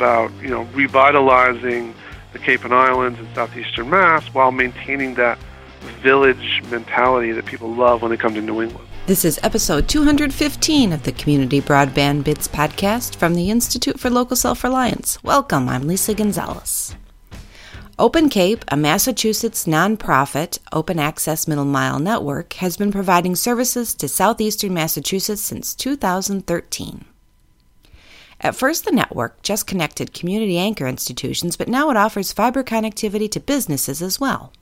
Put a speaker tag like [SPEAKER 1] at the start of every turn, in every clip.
[SPEAKER 1] about you know revitalizing the Cape and Islands and southeastern Mass while maintaining that village mentality that people love when they come to New England.
[SPEAKER 2] This is episode 215 of the Community Broadband Bits podcast from the Institute for Local Self Reliance. Welcome, I'm Lisa Gonzalez. Open Cape, a Massachusetts nonprofit open access middle mile network, has been providing services to southeastern Massachusetts since 2013. At first, the network just connected community anchor institutions, but now it offers fiber connectivity to businesses as well.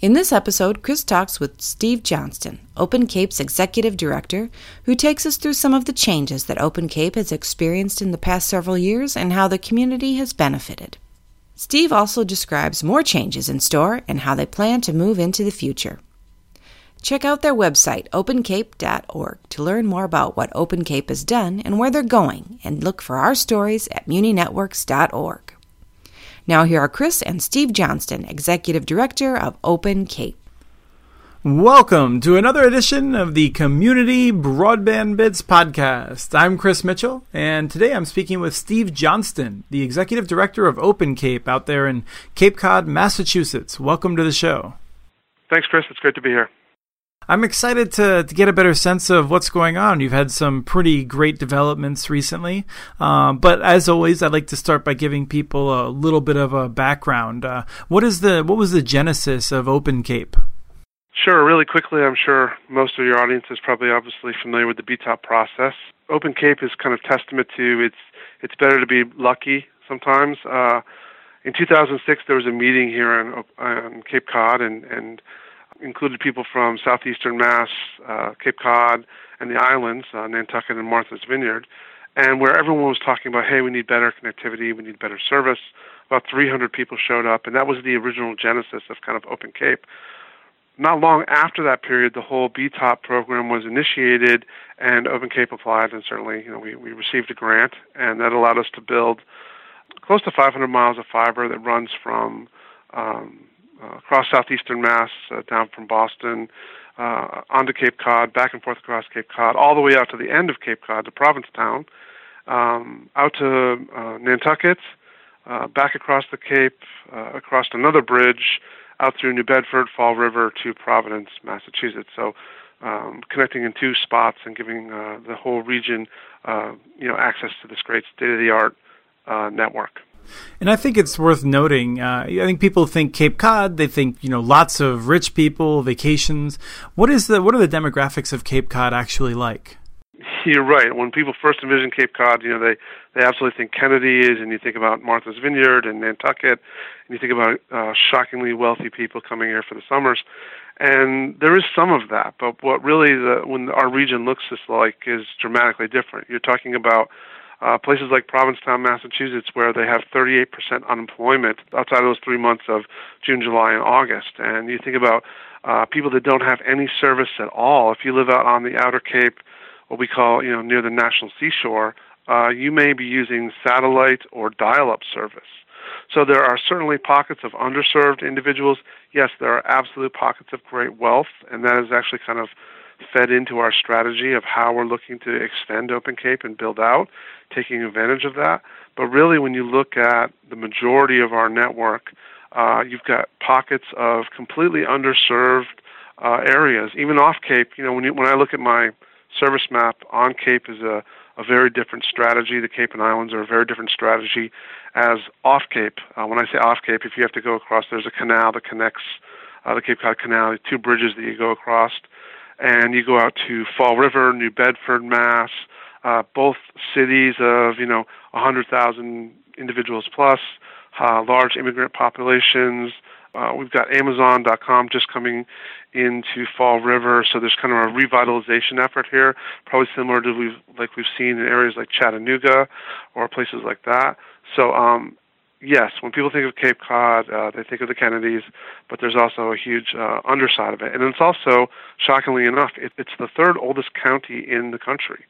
[SPEAKER 2] In this episode, Chris talks with Steve Johnston, Open Cape's executive director, who takes us through some of the changes that Open Cape has experienced in the past several years and how the community has benefited. Steve also describes more changes in store and how they plan to move into the future. Check out their website, opencape.org, to learn more about what Open Cape has done and where they're going, and look for our stories at muninetworks.org. Now, here are Chris and Steve Johnston, Executive Director of Open Cape.
[SPEAKER 3] Welcome to another edition of the Community Broadband Bits podcast. I'm Chris Mitchell, and today I'm speaking with Steve Johnston, the Executive Director of Open Cape out there in Cape Cod, Massachusetts. Welcome to the show.
[SPEAKER 1] Thanks, Chris. It's great to be here.
[SPEAKER 3] I'm excited to, to get a better sense of what's going on. You've had some pretty great developments recently, um, but as always, I'd like to start by giving people a little bit of a background. Uh, what is the what was the genesis of Open Cape?
[SPEAKER 1] Sure, really quickly, I'm sure most of your audience is probably obviously familiar with the BTOP process. Open Cape is kind of testament to it's it's better to be lucky sometimes. Uh, in 2006, there was a meeting here on, on Cape Cod, and and included people from southeastern Mass, uh, Cape Cod, and the islands, uh, Nantucket and Martha's Vineyard, and where everyone was talking about, hey, we need better connectivity, we need better service. About 300 people showed up, and that was the original genesis of kind of Open Cape. Not long after that period, the whole BTOP program was initiated, and Open Cape applied, and certainly, you know, we, we received a grant, and that allowed us to build close to 500 miles of fiber that runs from um, uh, across southeastern Mass, uh, down from Boston, uh, onto Cape Cod, back and forth across Cape Cod, all the way out to the end of Cape Cod, to Provincetown, um, out to uh, Nantucket, uh, back across the Cape, uh, across another bridge, out through New Bedford, Fall River to Providence, Massachusetts. So, um, connecting in two spots and giving uh, the whole region, uh, you know, access to this great state-of-the-art uh, network.
[SPEAKER 3] And I think it's worth noting. Uh, I think people think Cape Cod. They think you know lots of rich people, vacations. What is the what are the demographics of Cape Cod actually like?
[SPEAKER 1] You're right. When people first envision Cape Cod, you know they they absolutely think Kennedy's, and you think about Martha's Vineyard and Nantucket, and you think about uh, shockingly wealthy people coming here for the summers. And there is some of that, but what really the when our region looks like is dramatically different. You're talking about uh, places like Provincetown, Massachusetts, where they have 38% unemployment outside of those three months of June, July, and August. And you think about uh, people that don't have any service at all. If you live out on the outer Cape, what we call, you know, near the National Seashore, uh, you may be using satellite or dial-up service. So there are certainly pockets of underserved individuals. Yes, there are absolute pockets of great wealth, and that is actually kind of fed into our strategy of how we're looking to extend Open Cape and build out, taking advantage of that. But really, when you look at the majority of our network, uh, you've got pockets of completely underserved uh, areas, even off Cape. You know, when you, when I look at my service map, on Cape is a, a very different strategy. The Cape and Islands are a very different strategy as off Cape. Uh, when I say off Cape, if you have to go across, there's a canal that connects uh, the Cape Cod Canal, two bridges that you go across and you go out to Fall River, New Bedford, Mass, uh, both cities of you know 100,000 individuals plus, uh, large immigrant populations. Uh, we've got Amazon.com just coming into Fall River, so there's kind of a revitalization effort here, probably similar to we've like we've seen in areas like Chattanooga or places like that. So um, yes, when people think of Cape Cod, uh, they think of the Kennedys, but there's also a huge uh, underside of it. And it's also, shockingly enough, it, it's the third oldest county in the country.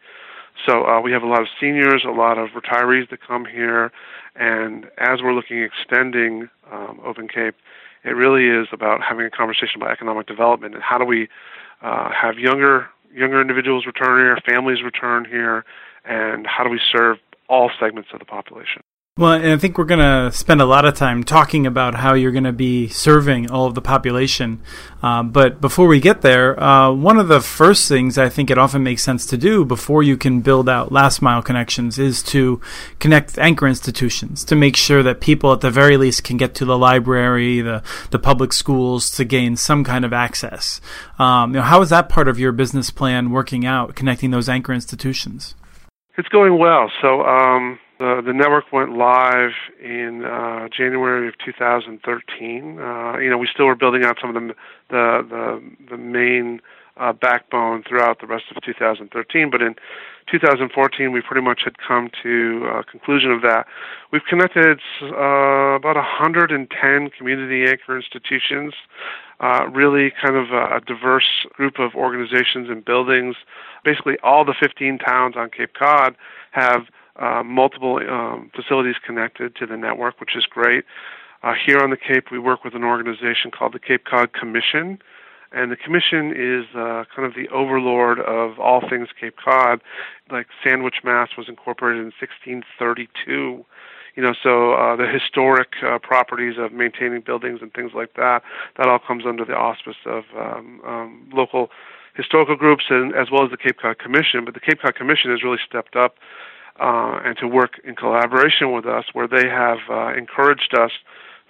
[SPEAKER 1] So uh, we have a lot of seniors, a lot of retirees that come here, and as we're looking at extending um, Open Cape, it really is about having a conversation about economic development and how do we uh, have younger younger individuals return here, families return here, and how do we serve all segments of the population.
[SPEAKER 3] Well, and I think we're going to spend a lot of time talking about how you're going to be serving all of the population. Uh, but before we get there, uh, one of the first things I think it often makes sense to do before you can build out last mile connections is to connect anchor institutions to make sure that people at the very least can get to the library, the, the public schools to gain some kind of access. Um, you know, how is that part of your business plan working out, connecting those anchor institutions?
[SPEAKER 1] It's going well. So, um the the network went live in uh, January of 2013. Uh, you know, we still were building out some of the the the, the main uh, backbone throughout the rest of 2013, but in 2014 we pretty much had come to a conclusion of that. We've connected uh, about 110 community anchor institutions, uh, really kind of a, a diverse group of organizations and buildings. Basically, all the 15 towns on Cape Cod have uh, multiple um, facilities connected to the network, which is great. Uh, here on the Cape, we work with an organization called the Cape Cod Commission, and the Commission is uh, kind of the overlord of all things Cape Cod. Like Sandwich, Mass was incorporated in 1632. You know, so uh, the historic uh, properties of maintaining buildings and things like that, that all comes under the auspice of um, um, local historical groups and as well as the Cape Cod Commission. But the Cape Cod Commission has really stepped up uh, and to work in collaboration with us, where they have uh, encouraged us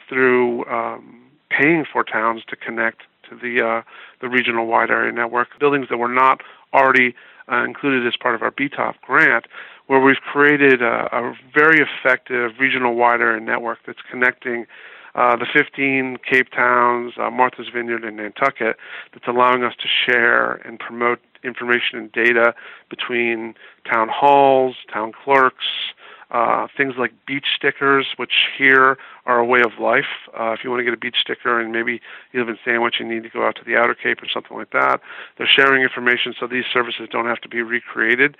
[SPEAKER 1] through um, paying for towns to connect to the uh, the regional wide area network buildings that were not already uh, included as part of our BTOP grant, where we've created a, a very effective regional wide area network that's connecting uh, the 15 Cape Towns, uh, Martha's Vineyard, and Nantucket that's allowing us to share and promote information and data between town halls, town clerks, uh, things like beach stickers, which here are a way of life. Uh, if you want to get a beach sticker and maybe you live in Sandwich and need to go out to the Outer Cape or something like that, they're sharing information so these services don't have to be recreated.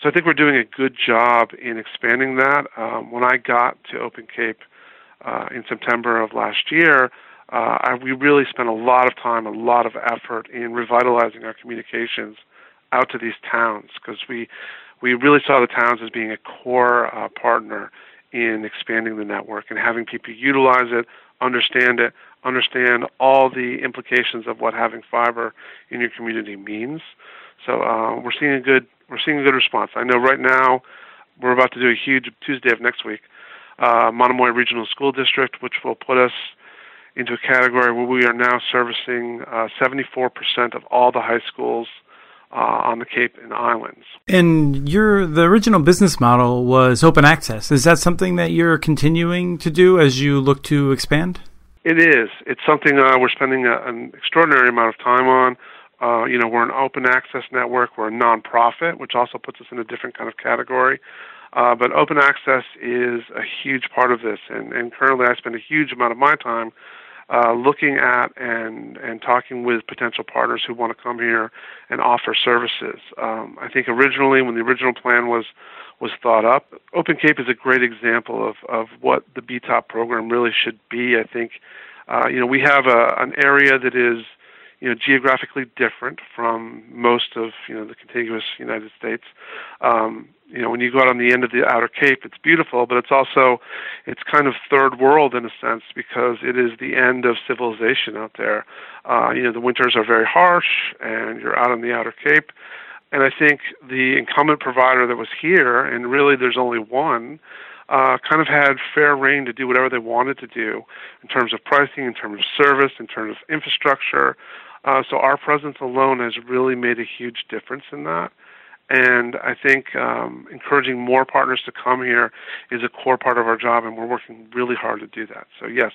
[SPEAKER 1] So I think we're doing a good job in expanding that. Um, when I got to Open Cape uh, in September of last year, uh, I, we really spent a lot of time, a lot of effort in revitalizing our communications out to these towns because we we really saw the towns as being a core uh, partner in expanding the network and having people utilize it, understand it, understand all the implications of what having fiber in your community means. So uh, we're seeing a good we're seeing a good response. I know right now we're about to do a huge Tuesday of next week, uh, Monomoy Regional School District, which will put us into a category where we are now servicing uh, 74% of all the high schools uh, on the Cape and Islands.
[SPEAKER 3] And your the original business model was open access. Is that something that you're continuing to do as you look to expand?
[SPEAKER 1] It is. It's something uh, we're spending a, an extraordinary amount of time on. Uh, you know, we're an open access network. We're a nonprofit, which also puts us in a different kind of category. Uh, but open access is a huge part of this, and, and currently I spend a huge amount of my time uh, looking at and and talking with potential partners who want to come here and offer services. Um, I think originally, when the original plan was was thought up, Open Cape is a great example of of what the BTOP program really should be. I think, uh, you know, we have a, an area that is you know geographically different from most of you know the contiguous United States. Um, you know, when you go out on the end of the outer cape, it's beautiful, but it's also it's kind of third world in a sense because it is the end of civilization out there. Uh, you know, the winters are very harsh, and you're out on the outer cape. And I think the incumbent provider that was here, and really there's only one, uh, kind of had fair reign to do whatever they wanted to do in terms of pricing, in terms of service, in terms of infrastructure. Uh, so our presence alone has really made a huge difference in that. And I think um, encouraging more partners to come here is a core part of our job, and we're working really hard to do that. So, yes.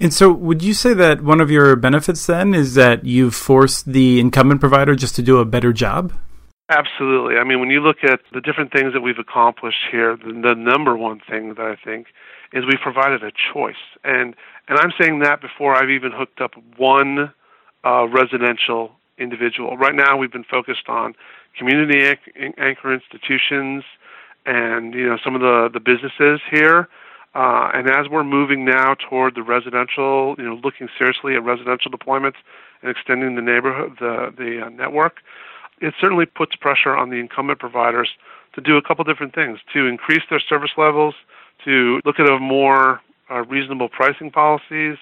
[SPEAKER 3] And so, would you say that one of your benefits then is that you've forced the incumbent provider just to do a better job?
[SPEAKER 1] Absolutely. I mean, when you look at the different things that we've accomplished here, the, the number one thing that I think is we've provided a choice. And and I'm saying that before I've even hooked up one uh, residential individual. Right now, we've been focused on community anchor institutions and you know some of the the businesses here. Uh, and as we're moving now toward the residential, you know, looking seriously at residential deployments and extending the neighborhood, the the uh, network, it certainly puts pressure on the incumbent providers to do a couple different things to increase their service levels, to look at a more uh, reasonable pricing policies.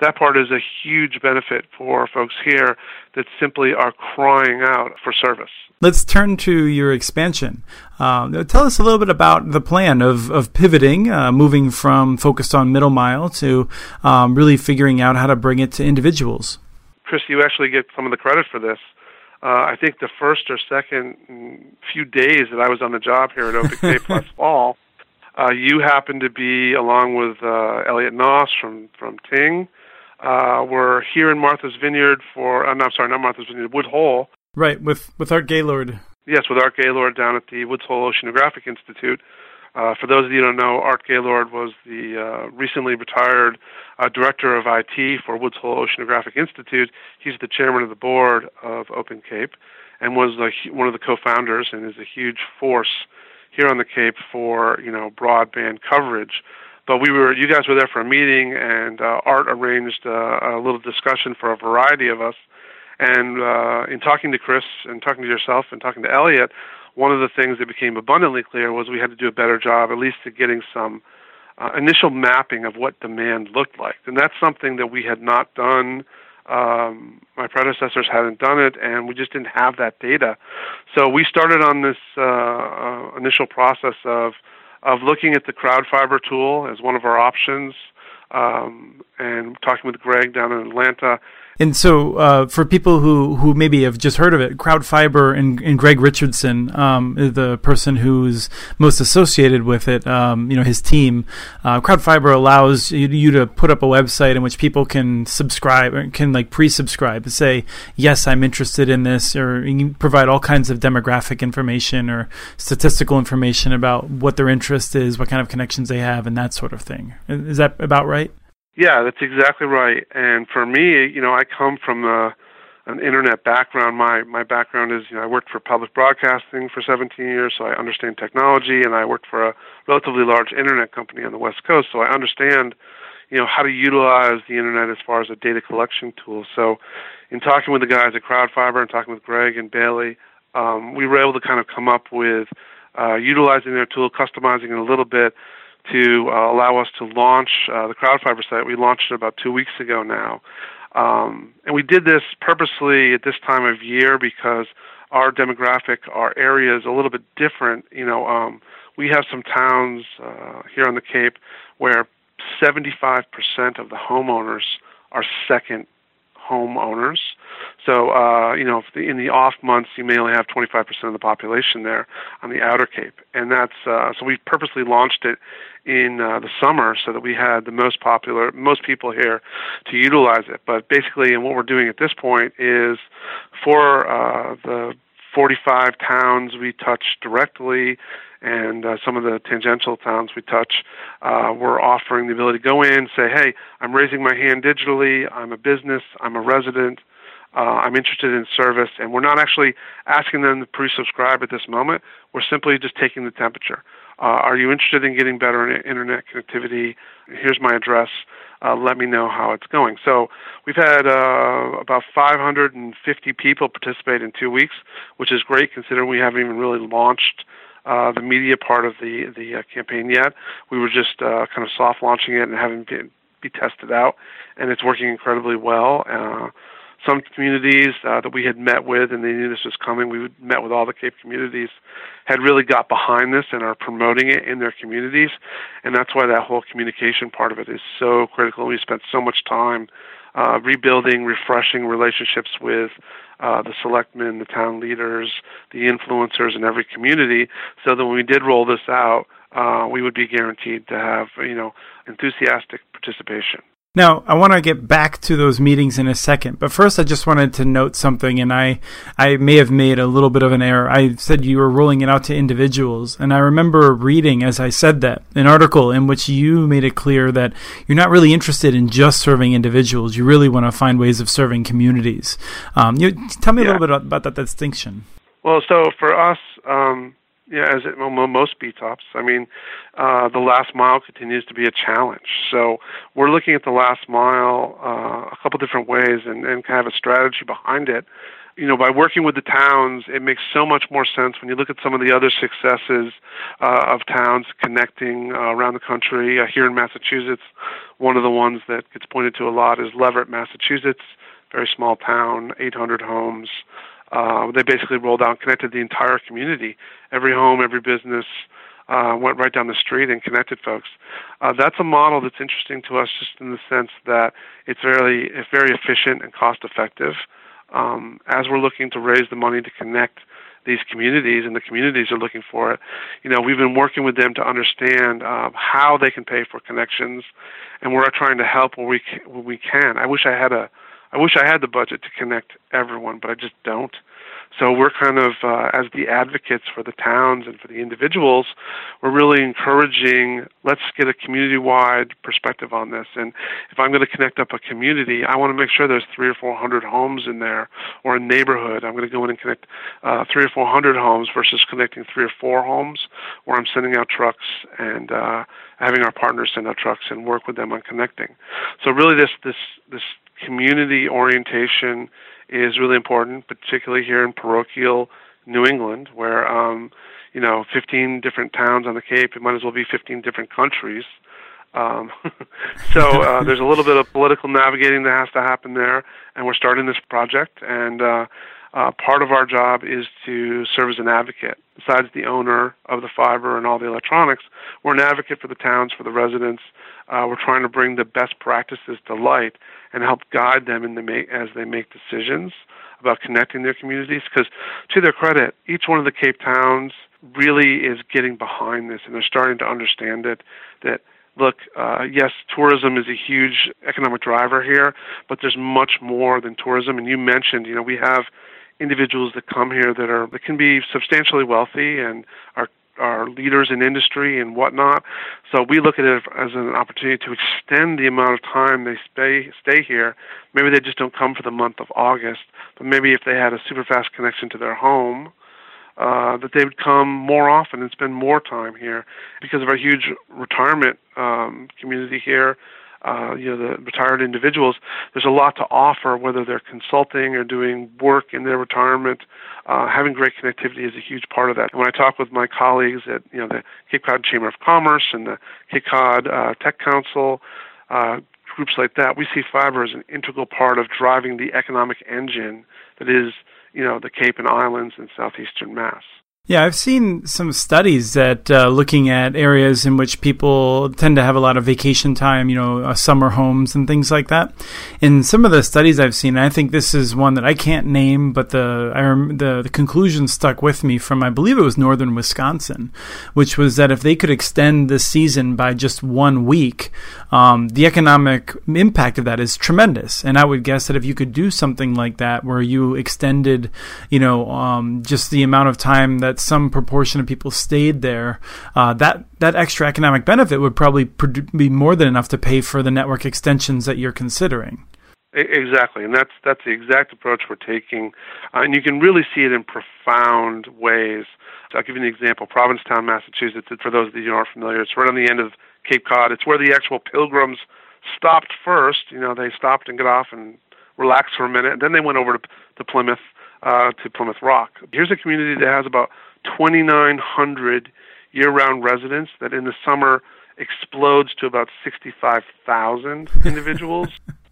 [SPEAKER 1] That part is a huge benefit for folks here that simply are crying out for service.
[SPEAKER 3] Let's turn to your expansion. Uh, tell us a little bit about the plan of, of pivoting, uh, moving from focused on middle mile to um, really figuring out how to bring it to individuals.
[SPEAKER 1] Chris, you actually get some of the credit for this. Uh, I think the first or second few days that I was on the job here at Open Cape last fall, uh, you happened to be along with uh, Elliot Noss from from Ting. Uh, we're here in Martha's Vineyard for. Uh, no, I'm sorry, not Martha's Vineyard. Wood Hole.
[SPEAKER 3] Right, with with Art Gaylord.
[SPEAKER 1] Yes, with Art Gaylord down at the Woods Hole Oceanographic Institute. Uh, for those of you who don't know, Art Gaylord was the uh, recently retired uh, director of IT for Woods Hole Oceanographic Institute. He's the chairman of the board of Open Cape and was one of the co-founders and is a huge force here on the Cape for you know broadband coverage. But we were, you guys were there for a meeting, and uh, Art arranged uh, a little discussion for a variety of us. And uh, in talking to Chris and talking to yourself and talking to Elliot, one of the things that became abundantly clear was we had to do a better job, at least at getting some uh, initial mapping of what demand looked like. And that's something that we had not done. Um, my predecessors hadn't done it, and we just didn't have that data. So we started on this uh, uh, initial process of of looking at the CrowdFiber tool as one of our options, um, and talking with Greg down in Atlanta
[SPEAKER 3] and so, uh, for people who, who maybe have just heard of it, CrowdFiber and, and Greg Richardson, um, the person who's most associated with it, um, you know, his team, uh, CrowdFiber allows you, you, to put up a website in which people can subscribe, can like pre-subscribe, and say, yes, I'm interested in this, or you provide all kinds of demographic information or statistical information about what their interest is, what kind of connections they have, and that sort of thing. Is that about right?
[SPEAKER 1] Yeah, that's exactly right. And for me, you know, I come from a, an internet background. My my background is, you know, I worked for public broadcasting for 17 years, so I understand technology, and I worked for a relatively large internet company on the West Coast, so I understand, you know, how to utilize the internet as far as a data collection tool. So, in talking with the guys at CrowdFiber and talking with Greg and Bailey, um, we were able to kind of come up with uh, utilizing their tool, customizing it a little bit to uh, allow us to launch uh, the CrowdFiber site. We launched it about two weeks ago now. Um, and we did this purposely at this time of year because our demographic, our area is a little bit different. You know, um, we have some towns uh, here on the Cape where 75% of the homeowners are second homeowners. So, uh, you know, the, in the off months, you may only have 25% of the population there on the outer Cape, and that's uh, so we purposely launched it in uh, the summer so that we had the most popular, most people here to utilize it. But basically, and what we're doing at this point is for uh, the 45 towns we touch directly and uh, some of the tangential towns we touch, uh, we're offering the ability to go in, say, hey, I'm raising my hand digitally, I'm a business, I'm a resident, uh, I'm interested in service, and we're not actually asking them to pre-subscribe at this moment. We're simply just taking the temperature. Uh, are you interested in getting better internet connectivity? Here's my address. Uh, let me know how it's going. So we've had uh, about 550 people participate in two weeks, which is great considering we haven't even really launched uh, the media part of the the uh, campaign yet. We were just uh, kind of soft launching it and having it be tested out, and it's working incredibly well. Some communities uh, that we had met with, and they knew this was coming. We met with all the Cape communities, had really got behind this and are promoting it in their communities, and that's why that whole communication part of it is so critical. We spent so much time uh, rebuilding, refreshing relationships with uh, the selectmen, the town leaders, the influencers in every community, so that when we did roll this out, uh, we would be guaranteed to have you know enthusiastic participation.
[SPEAKER 3] Now, I want to get back to those meetings in a second, but first I just wanted to note something, and I, I may have made a little bit of an error. I said you were rolling it out to individuals, and I remember reading, as I said that, an article in which you made it clear that you're not really interested in just serving individuals. You really want to find ways of serving communities. Um, you, tell me yeah. a little bit about that distinction.
[SPEAKER 1] Well, so for us, um, yeah, as it, most BTOPs. I mean, uh, the last mile continues to be a challenge. So we're looking at the last mile uh, a couple different ways and, and kind of a strategy behind it. you know, by working with the towns, it makes so much more sense when you look at some of the other successes uh, of towns connecting uh, around the country. Uh, here in Massachusetts, one of the ones that gets pointed to a lot is Leverett, Massachusetts, very small town, 800 homes. Uh, they basically rolled out and connected the entire community, every home, every business, uh, went right down the street and connected folks. Uh, that's a model that's interesting to us, just in the sense that it's very, it's very efficient and cost effective um, as we're looking to raise the money to connect these communities and the communities are looking for it. You know, we've been working with them to understand uh, how they can pay for connections, and we're trying to help where we can, where we can. I wish I had a, I wish I had the budget to connect everyone, but I just don't. So we're kind of, uh, as the advocates for the towns and for the individuals, we're really encouraging let's get a community wide perspective on this. And if I'm going to connect up a community, I want to make sure there's three or four hundred homes in there or a neighborhood. I'm going to go in and connect uh, three or four hundred homes versus connecting three or four homes where I'm sending out trucks and uh, having our partners send out trucks and work with them on connecting. So really this, this, this community orientation is really important, particularly here in parochial New England, where um, you know 15 different towns on the Cape. It might as well be 15 different countries. Um, so uh, there's a little bit of political navigating that has to happen there, and we're starting this project. And uh, uh, part of our job is to serve as an advocate. Besides the owner of the fiber and all the electronics, we're an advocate for the towns, for the residents. Uh, we're trying to bring the best practices to light and help guide them in the make, as they make decisions about connecting their communities. Because to their credit, each one of the Cape towns really is getting behind this, and they're starting to understand it. That look, uh, yes, tourism is a huge economic driver here, but there's much more than tourism. And you mentioned, you know, we have individuals that come here that are that can be substantially wealthy and are are leaders in industry and whatnot. So we look at it as an opportunity to extend the amount of time they stay stay here. Maybe they just don't come for the month of August, but maybe if they had a super fast connection to their home, uh, that they would come more often and spend more time here because of our huge retirement um, community here uh, you know the retired individuals, there's a lot to offer. Whether they're consulting or doing work in their retirement, uh, having great connectivity is a huge part of that. And when I talk with my colleagues at you know the Cape Cod Chamber of Commerce and the Cape Cod uh, Tech Council, uh, groups like that, we see fiber as an integral part of driving the economic engine that is you know the Cape and Islands and southeastern Mass.
[SPEAKER 3] Yeah, I've seen some studies that uh, looking at areas in which people tend to have a lot of vacation time, you know, uh, summer homes and things like that. In some of the studies I've seen, I think this is one that I can't name, but the rem- the, the conclusion stuck with me from I believe it was northern Wisconsin, which was that if they could extend the season by just one week, um, the economic impact of that is tremendous. And I would guess that if you could do something like that, where you extended, you know, um, just the amount of time that some proportion of people stayed there, uh, that that extra economic benefit would probably be more than enough to pay for the network extensions that you're considering.
[SPEAKER 1] Exactly, and that's that's the exact approach we're taking, uh, and you can really see it in profound ways. So I'll give you an example: Provincetown, Massachusetts. For those of you who aren't familiar, it's right on the end of Cape Cod. It's where the actual pilgrims stopped first. You know, they stopped and got off and relaxed for a minute, and then they went over to, to Plymouth, uh, to Plymouth Rock. Here's a community that has about 2,900 year-round residents that in the summer explodes to about 65,000 individuals.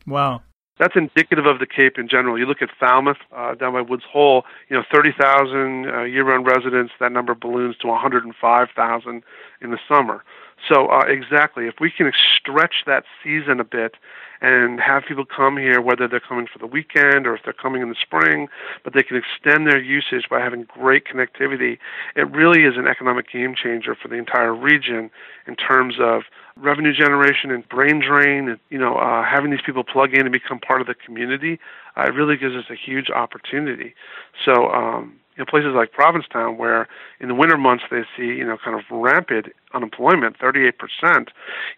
[SPEAKER 3] wow.
[SPEAKER 1] That's indicative of the Cape in general. You look at Falmouth uh, down by Woods Hole, you know, 30,000 uh, year-round residents. That number balloons to 105,000 in the summer. So uh, exactly, if we can stretch that season a bit and have people come here, whether they're coming for the weekend or if they're coming in the spring, but they can extend their usage by having great connectivity. It really is an economic game changer for the entire region in terms of revenue generation and brain drain, and you know, uh, having these people plug in and become part of the community. Uh, it really gives us a huge opportunity. So. Um, in places like Provincetown, where in the winter months they see, you know, kind of rampant unemployment, 38%,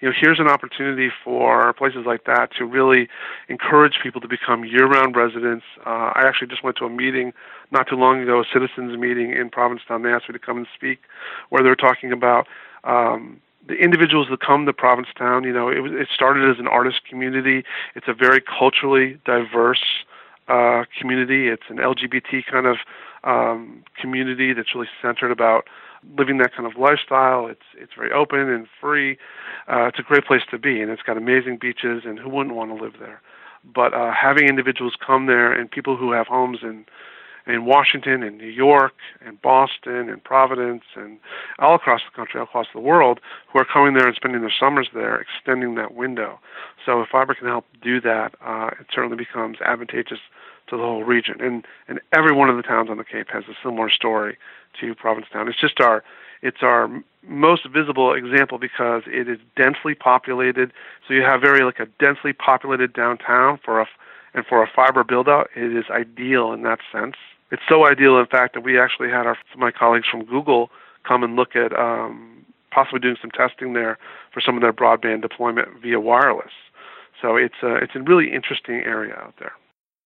[SPEAKER 1] you know, here's an opportunity for places like that to really encourage people to become year-round residents. Uh, I actually just went to a meeting not too long ago, a citizens meeting in Provincetown. They asked me to come and speak, where they're talking about um, the individuals that come to Provincetown. You know, it, it started as an artist community. It's a very culturally diverse uh, community. It's an LGBT kind of um, community that's really centered about living that kind of lifestyle. It's it's very open and free. Uh, it's a great place to be, and it's got amazing beaches. And who wouldn't want to live there? But uh, having individuals come there and people who have homes in in Washington and New York and Boston and Providence and all across the country, all across the world, who are coming there and spending their summers there, extending that window. So if fiber can help do that, uh, it certainly becomes advantageous to the whole region. And and every one of the towns on the Cape has a similar story to Provincetown. It's just our it's our most visible example because it is densely populated. So you have very like a densely populated downtown for a and for a fiber build out, it is ideal in that sense. It's so ideal, in fact, that we actually had our my colleagues from Google come and look at um, possibly doing some testing there for some of their broadband deployment via wireless. So it's a, it's a really interesting area out there.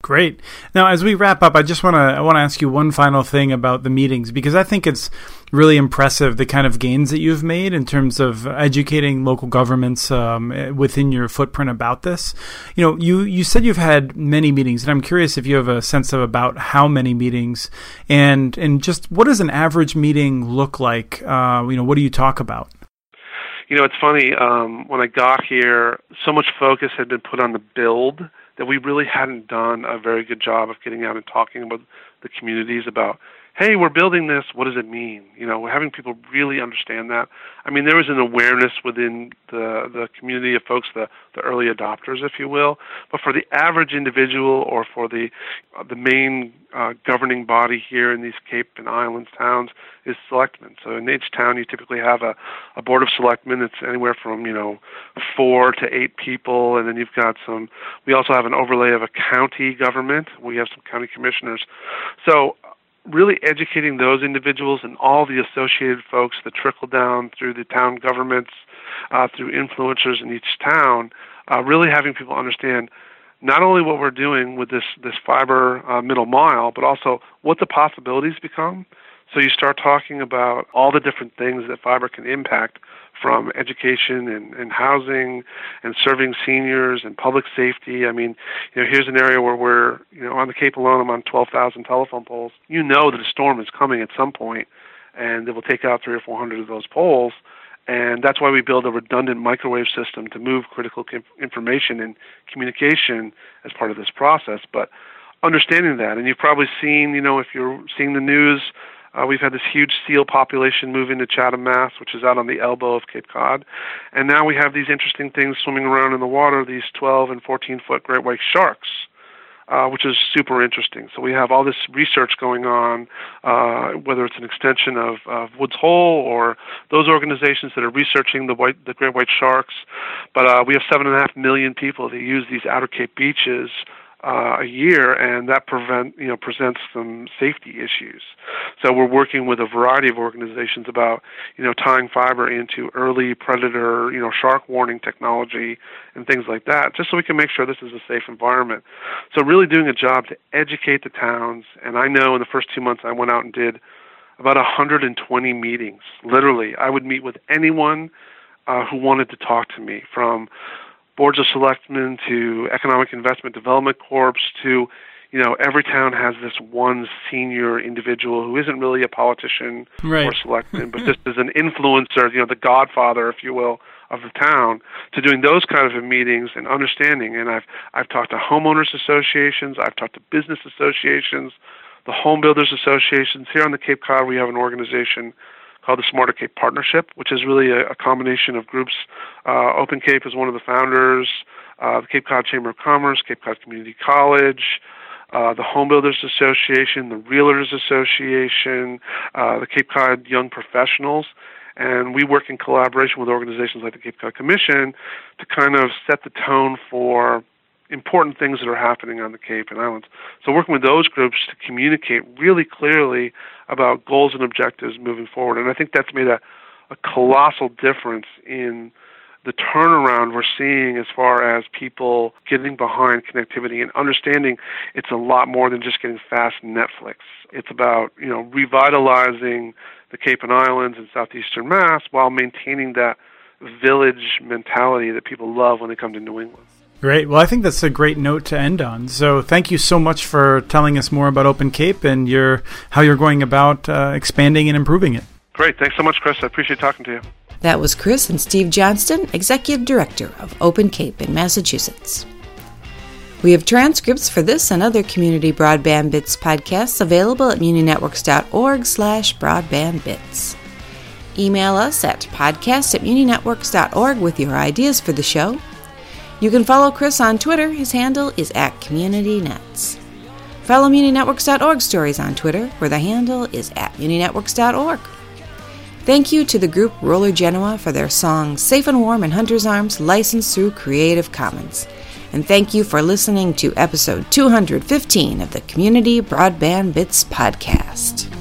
[SPEAKER 3] Great. Now, as we wrap up, I just want to I want to ask you one final thing about the meetings because I think it's really impressive the kind of gains that you've made in terms of educating local governments um, within your footprint about this. You know, you you said you've had many meetings, and I'm curious if you have a sense of about how many meetings, and and just what does an average meeting look like? Uh, you know, what do you talk about?
[SPEAKER 1] You know, it's funny. Um, when I got here, so much focus had been put on the build that we really hadn't done a very good job of getting out and talking about the communities about hey, we're building this. What does it mean? You know, we're having people really understand that. I mean, there was an awareness within the the community of folks, the the early adopters, if you will. But for the average individual, or for the uh, the main uh, governing body here in these Cape and Islands towns, is selectmen. So in each town, you typically have a a board of selectmen. It's anywhere from you know four to eight people, and then you've got some. We also have an overlay of a county government. We have some county commissioners. So really educating those individuals and all the associated folks that trickle down through the town governments, uh, through influencers in each town, uh, really having people understand not only what we're doing with this this fiber uh, middle mile, but also what the possibilities become. So you start talking about all the different things that fiber can impact from education and, and housing and serving seniors and public safety. I mean, you know, here's an area where we're, you know, on the Cape alone, I'm on 12,000 telephone poles. You know that a storm is coming at some point, and it will take out three or 400 of those poles. And that's why we build a redundant microwave system to move critical information and communication as part of this process. But understanding that, and you've probably seen, you know, if you're seeing the news, uh, we've had this huge seal population move into Chatham, Mass, which is out on the elbow of Cape Cod. And now we have these interesting things swimming around in the water, these 12 and 14 foot great white sharks. Uh, which is super interesting. So we have all this research going on, uh, whether it's an extension of, of Woods Hole or those organizations that are researching the white, the great white sharks. But uh, we have seven and a half million people that use these outer Cape beaches uh, a year, and that prevent you know presents some safety issues. So we're working with a variety of organizations about you know tying fiber into early predator you know shark warning technology and things like that, just so we can make sure this is a safe environment. So really doing a job to educate the towns. And I know in the first two months I went out and did about 120 meetings. Literally, I would meet with anyone uh, who wanted to talk to me from boards of selectmen to economic investment development corps to you know every town has this one senior individual who isn't really a politician
[SPEAKER 3] right.
[SPEAKER 1] or selectman but just is an influencer you know the godfather if you will of the town to doing those kind of meetings and understanding and i've i've talked to homeowners associations i've talked to business associations the home builders associations here on the cape cod we have an organization called the Smarter Cape Partnership, which is really a, a combination of groups. Uh, Open Cape is one of the founders, uh, the Cape Cod Chamber of Commerce, Cape Cod Community College, uh, the Home Builders Association, the Realtors Association, uh, the Cape Cod Young Professionals. And we work in collaboration with organizations like the Cape Cod Commission to kind of set the tone for important things that are happening on the Cape and Islands. So working with those groups to communicate really clearly about goals and objectives moving forward. And I think that's made a, a colossal difference in the turnaround we're seeing as far as people getting behind connectivity and understanding it's a lot more than just getting fast Netflix. It's about, you know, revitalizing the Cape and Islands and southeastern Mass while maintaining that village mentality that people love when they come to New England.
[SPEAKER 3] Great. Well, I think that's a great note to end on. So, thank you so much for telling us more about Open Cape and your how you're going about uh, expanding and improving it.
[SPEAKER 1] Great. Thanks so much, Chris. I appreciate talking to you.
[SPEAKER 2] That was Chris and Steve Johnston, Executive Director of Open Cape in Massachusetts. We have transcripts for this and other community broadband bits podcasts available at muninetworks.org slash broadbandbits. Email us at podcast at muninetworks.org with your ideas for the show. You can follow Chris on Twitter. His handle is at CommunityNets. Follow MuniNetworks.org stories on Twitter, where the handle is at MuniNetworks.org. Thank you to the group Roller Genoa for their song Safe and Warm in Hunter's Arms, licensed through Creative Commons. And thank you for listening to episode 215 of the Community Broadband Bits podcast.